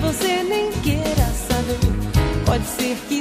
você nem queira saber. Pode ser que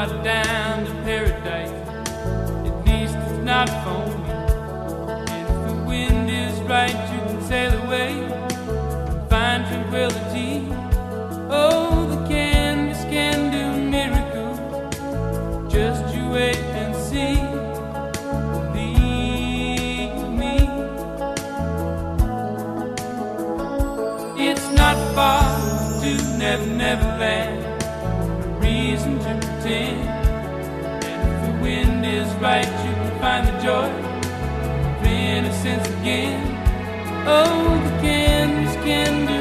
God damn. begins, can do.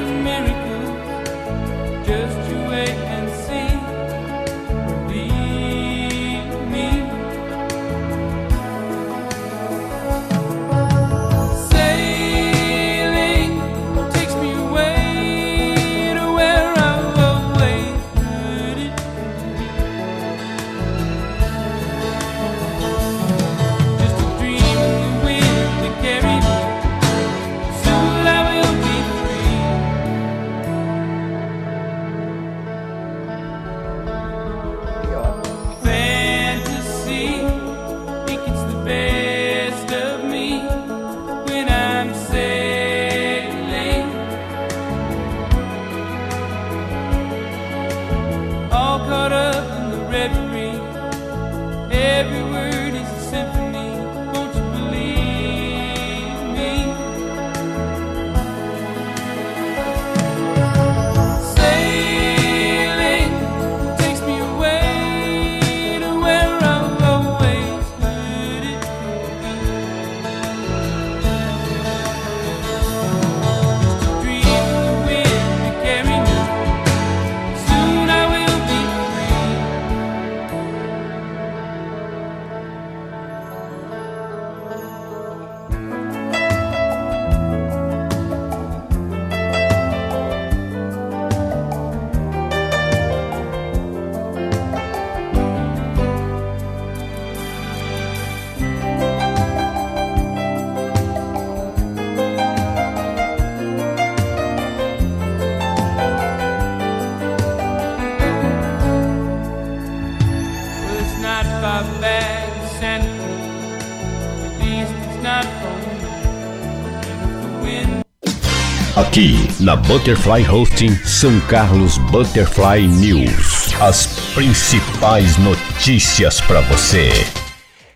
Aqui na Butterfly Hosting São Carlos Butterfly News. As principais notícias para você.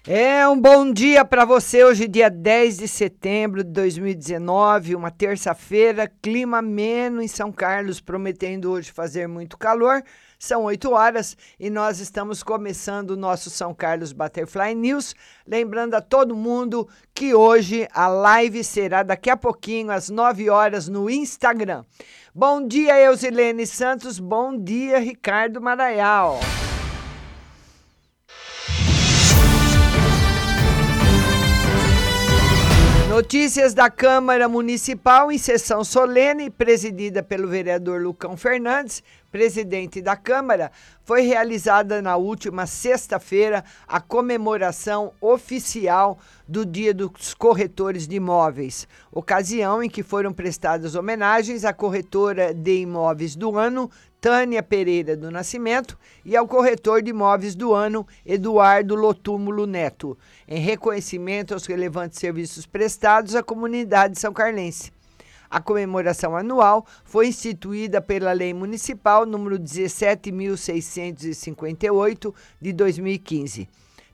É um bom dia para você. Hoje, dia 10 de setembro de 2019, uma terça-feira, clima ameno em São Carlos, prometendo hoje fazer muito calor. São 8 horas e nós estamos começando o nosso São Carlos Butterfly News. Lembrando a todo mundo que hoje a live será daqui a pouquinho, às 9 horas, no Instagram. Bom dia, Eusilene Santos. Bom dia, Ricardo Maraial. Notícias da Câmara Municipal em sessão solene, presidida pelo vereador Lucão Fernandes, presidente da Câmara, foi realizada na última sexta-feira a comemoração oficial do Dia dos Corretores de Imóveis, ocasião em que foram prestadas homenagens à corretora de imóveis do ano, Tânia Pereira do Nascimento, e ao corretor de imóveis do ano, Eduardo Lotúmulo Neto, em reconhecimento aos relevantes serviços prestados à comunidade são carlense. A comemoração anual foi instituída pela Lei Municipal número 17.658 de 2015.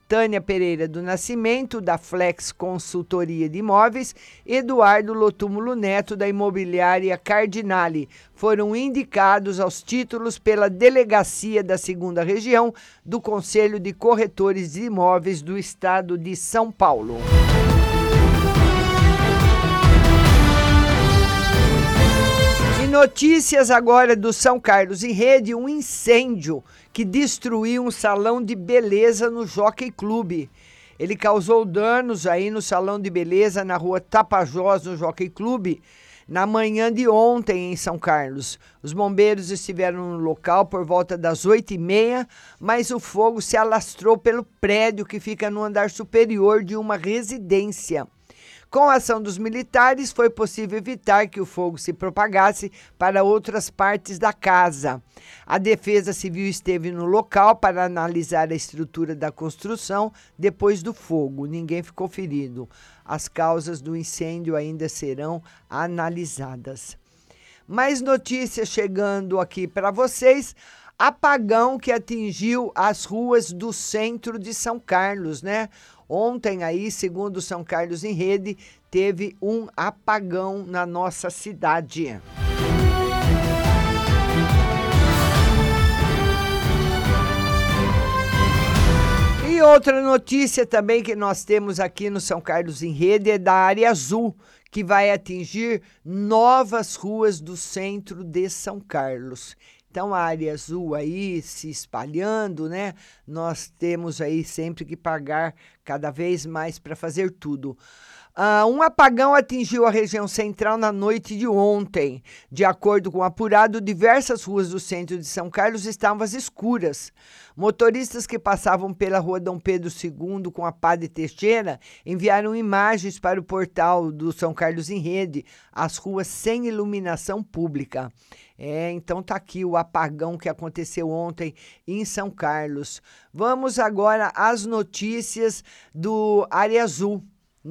Tânia Pereira do Nascimento, da Flex Consultoria de Imóveis, Eduardo Lotúmulo Neto, da Imobiliária Cardinale, foram indicados aos títulos pela Delegacia da Segunda Região do Conselho de Corretores de Imóveis do Estado de São Paulo. Notícias agora do São Carlos em Rede, um incêndio que destruiu um salão de beleza no Jockey Clube. Ele causou danos aí no salão de beleza na rua Tapajós, no Jockey Clube, na manhã de ontem em São Carlos. Os bombeiros estiveram no local por volta das oito e meia, mas o fogo se alastrou pelo prédio que fica no andar superior de uma residência. Com a ação dos militares, foi possível evitar que o fogo se propagasse para outras partes da casa. A Defesa Civil esteve no local para analisar a estrutura da construção depois do fogo. Ninguém ficou ferido. As causas do incêndio ainda serão analisadas. Mais notícias chegando aqui para vocês apagão que atingiu as ruas do centro de São Carlos, né? Ontem aí, segundo São Carlos em Rede, teve um apagão na nossa cidade. E outra notícia também que nós temos aqui no São Carlos em Rede é da área azul, que vai atingir novas ruas do centro de São Carlos. Então, a área azul aí se espalhando, né? Nós temos aí sempre que pagar cada vez mais para fazer tudo. Uh, um apagão atingiu a região central na noite de ontem. De acordo com o apurado, diversas ruas do centro de São Carlos estavam às escuras. Motoristas que passavam pela rua Dom Pedro II com a pá de Teixeira enviaram imagens para o portal do São Carlos em Rede, as ruas sem iluminação pública. É, então tá aqui o apagão que aconteceu ontem em São Carlos. Vamos agora às notícias do Área Azul.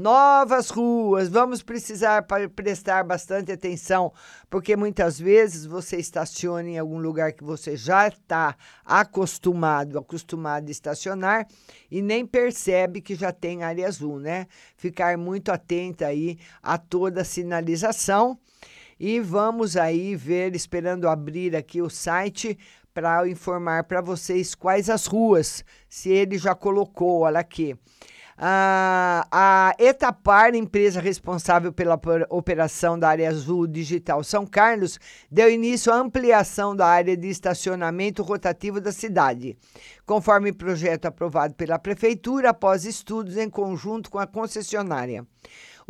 Novas ruas, vamos precisar prestar bastante atenção, porque muitas vezes você estaciona em algum lugar que você já está acostumado, acostumado a estacionar e nem percebe que já tem área azul, né? Ficar muito atenta aí a toda a sinalização e vamos aí ver, esperando abrir aqui o site para informar para vocês quais as ruas, se ele já colocou, olha aqui. A Etapar, empresa responsável pela operação da área azul digital São Carlos, deu início à ampliação da área de estacionamento rotativo da cidade, conforme projeto aprovado pela Prefeitura após estudos em conjunto com a concessionária.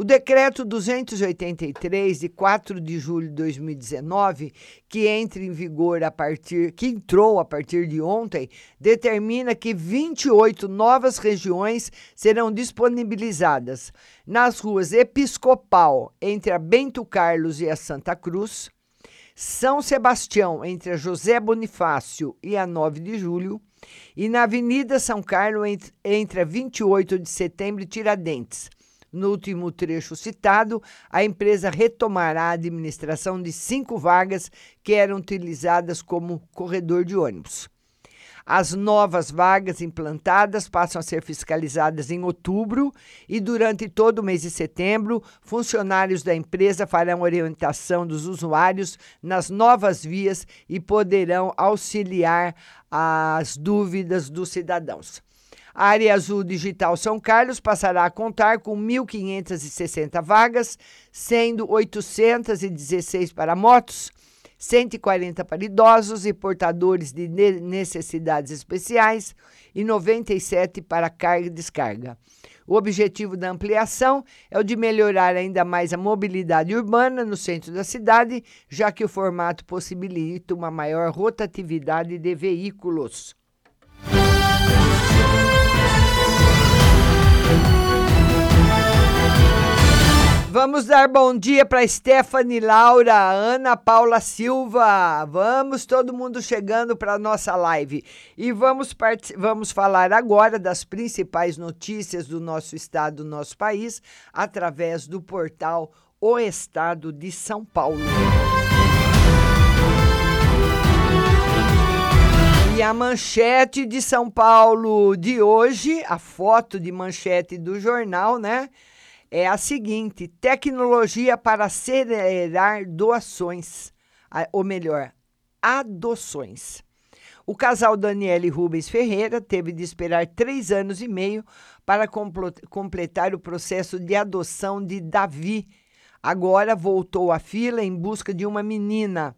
O decreto 283 de 4 de julho de 2019, que entra em vigor a partir que entrou a partir de ontem, determina que 28 novas regiões serão disponibilizadas. Nas ruas Episcopal, entre a Bento Carlos e a Santa Cruz, São Sebastião, entre a José Bonifácio e a 9 de julho, e na Avenida São Carlos, entre a 28 de setembro e Tiradentes no último trecho citado, a empresa retomará a administração de cinco vagas que eram utilizadas como corredor de ônibus. As novas vagas implantadas passam a ser fiscalizadas em outubro e, durante todo o mês de setembro, funcionários da empresa farão orientação dos usuários nas novas vias e poderão auxiliar as dúvidas dos cidadãos. A área azul digital São Carlos passará a contar com 1.560 vagas, sendo 816 para motos, 140 para idosos e portadores de necessidades especiais e 97 para carga e descarga. O objetivo da ampliação é o de melhorar ainda mais a mobilidade urbana no centro da cidade, já que o formato possibilita uma maior rotatividade de veículos. Vamos dar bom dia para Stephanie Laura, Ana Paula Silva. Vamos todo mundo chegando para nossa live. E vamos, vamos falar agora das principais notícias do nosso estado, do nosso país, através do portal O Estado de São Paulo. E a manchete de São Paulo de hoje, a foto de manchete do jornal, né? É a seguinte: tecnologia para acelerar doações, ou melhor, adoções. O casal Daniele Rubens Ferreira teve de esperar três anos e meio para completar o processo de adoção de Davi. Agora voltou à fila em busca de uma menina.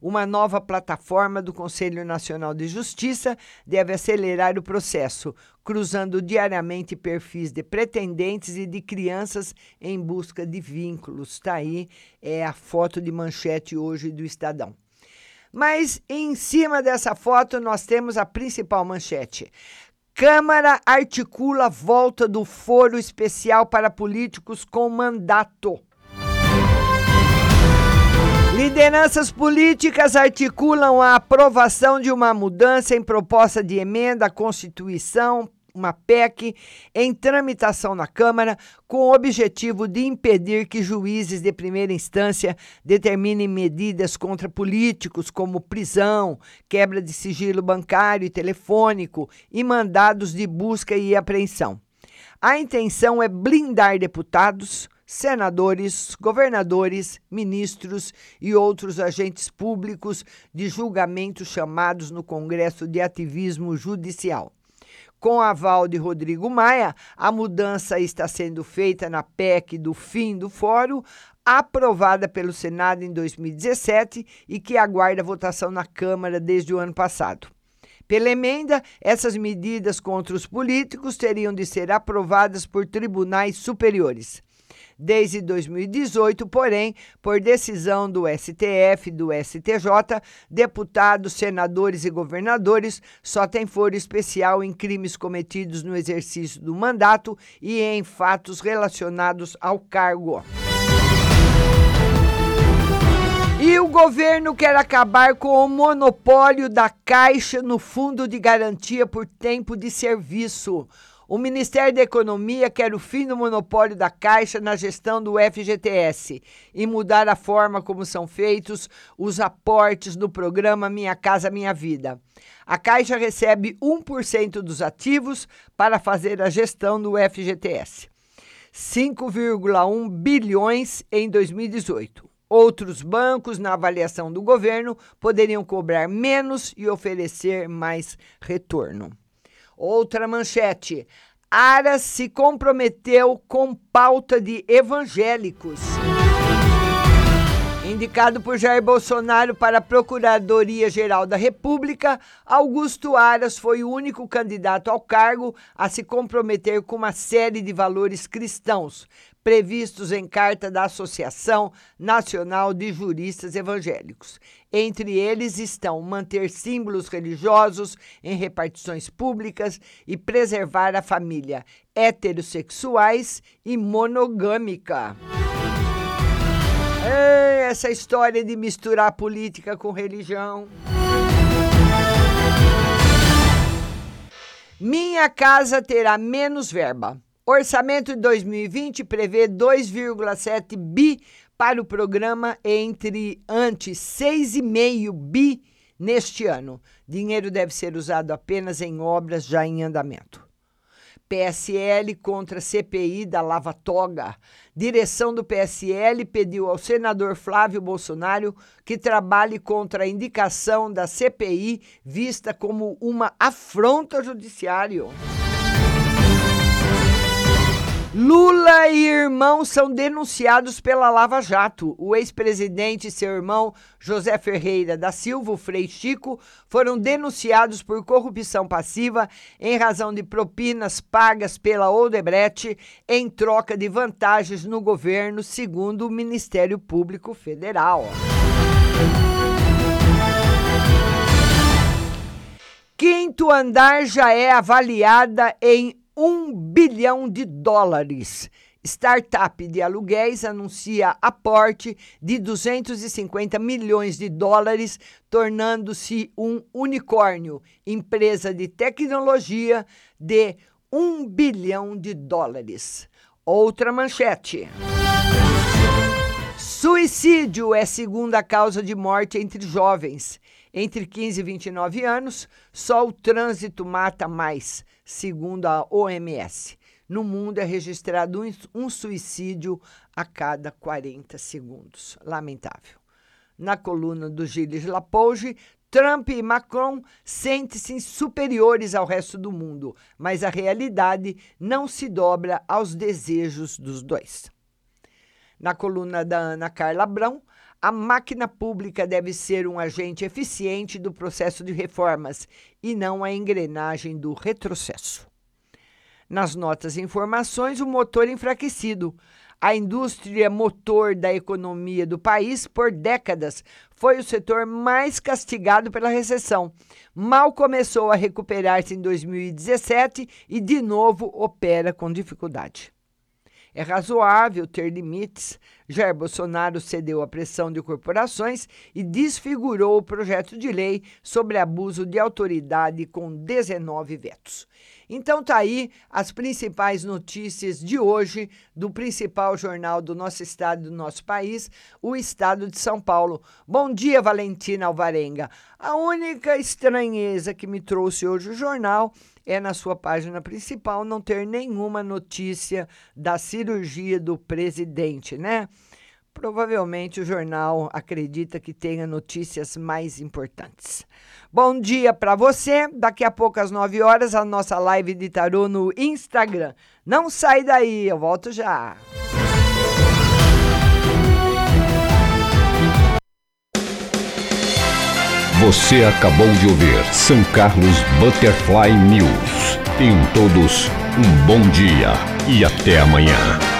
Uma nova plataforma do Conselho Nacional de Justiça deve acelerar o processo, cruzando diariamente perfis de pretendentes e de crianças em busca de vínculos. Está aí é a foto de manchete hoje do Estadão. Mas em cima dessa foto nós temos a principal manchete. Câmara articula volta do foro especial para políticos com mandato. Lideranças políticas articulam a aprovação de uma mudança em proposta de emenda à Constituição, uma PEC, em tramitação na Câmara, com o objetivo de impedir que juízes de primeira instância determinem medidas contra políticos, como prisão, quebra de sigilo bancário e telefônico e mandados de busca e apreensão. A intenção é blindar deputados senadores, governadores, ministros e outros agentes públicos de julgamento chamados no Congresso de Ativismo Judicial. Com aval de Rodrigo Maia, a mudança está sendo feita na PEC do fim do fórum, aprovada pelo Senado em 2017 e que aguarda votação na Câmara desde o ano passado. Pela emenda, essas medidas contra os políticos teriam de ser aprovadas por tribunais superiores. Desde 2018, porém, por decisão do STF e do STJ, deputados, senadores e governadores só têm foro especial em crimes cometidos no exercício do mandato e em fatos relacionados ao cargo. E o governo quer acabar com o monopólio da Caixa no Fundo de Garantia por Tempo de Serviço. O Ministério da Economia quer o fim do monopólio da Caixa na gestão do FGTS e mudar a forma como são feitos os aportes no programa Minha Casa Minha Vida. A Caixa recebe 1% dos ativos para fazer a gestão do FGTS. 5,1 bilhões em 2018. Outros bancos, na avaliação do governo, poderiam cobrar menos e oferecer mais retorno. Outra manchete. Aras se comprometeu com pauta de evangélicos. Indicado por Jair Bolsonaro para a Procuradoria-Geral da República, Augusto Aras foi o único candidato ao cargo a se comprometer com uma série de valores cristãos, previstos em carta da Associação Nacional de Juristas Evangélicos. Entre eles estão manter símbolos religiosos em repartições públicas e preservar a família heterossexuais e monogâmica. essa história de misturar política com religião. Minha casa terá menos verba. Orçamento de 2020 prevê 2,7 bi para o programa entre antes 6,5 bi neste ano. Dinheiro deve ser usado apenas em obras já em andamento. PSL contra CPI da Lava Toga. Direção do PSL pediu ao senador Flávio Bolsonaro que trabalhe contra a indicação da CPI vista como uma afronta ao judiciário. Lula e irmão são denunciados pela Lava Jato. O ex-presidente e seu irmão José Ferreira da Silva, o Frei Chico, foram denunciados por corrupção passiva em razão de propinas pagas pela Odebrecht em troca de vantagens no governo, segundo o Ministério Público Federal. Quinto andar já é avaliada em um bilhão de dólares. Startup de aluguéis anuncia aporte de 250 milhões de dólares, tornando-se um unicórnio, empresa de tecnologia de um bilhão de dólares. Outra manchete. Suicídio é segunda causa de morte entre jovens. Entre 15 e 29 anos, só o trânsito mata mais, segundo a OMS. No mundo é registrado um, suicídio a cada 40 segundos. Lamentável. Na coluna do Gilles Lapouge, Trump e Macron sentem-se superiores ao resto do mundo, mas a realidade não se dobra aos desejos dos dois. Na coluna da Ana Carla Brão, a máquina pública deve ser um agente eficiente do processo de reformas e não a engrenagem do retrocesso. Nas notas e informações, o motor enfraquecido. A indústria motor da economia do país, por décadas, foi o setor mais castigado pela recessão. Mal começou a recuperar-se em 2017 e, de novo, opera com dificuldade. É razoável ter limites. Jair Bolsonaro cedeu à pressão de corporações e desfigurou o projeto de lei sobre abuso de autoridade com 19 vetos. Então tá aí as principais notícias de hoje do principal jornal do nosso estado, do nosso país, o Estado de São Paulo. Bom dia, Valentina Alvarenga. A única estranheza que me trouxe hoje o jornal é na sua página principal não ter nenhuma notícia da cirurgia do presidente, né? Provavelmente o jornal acredita que tenha notícias mais importantes. Bom dia para você. Daqui a pouco às 9 horas a nossa live de tarô no Instagram. Não sai daí, eu volto já. Você acabou de ouvir São Carlos Butterfly News. Tenham todos um bom dia e até amanhã.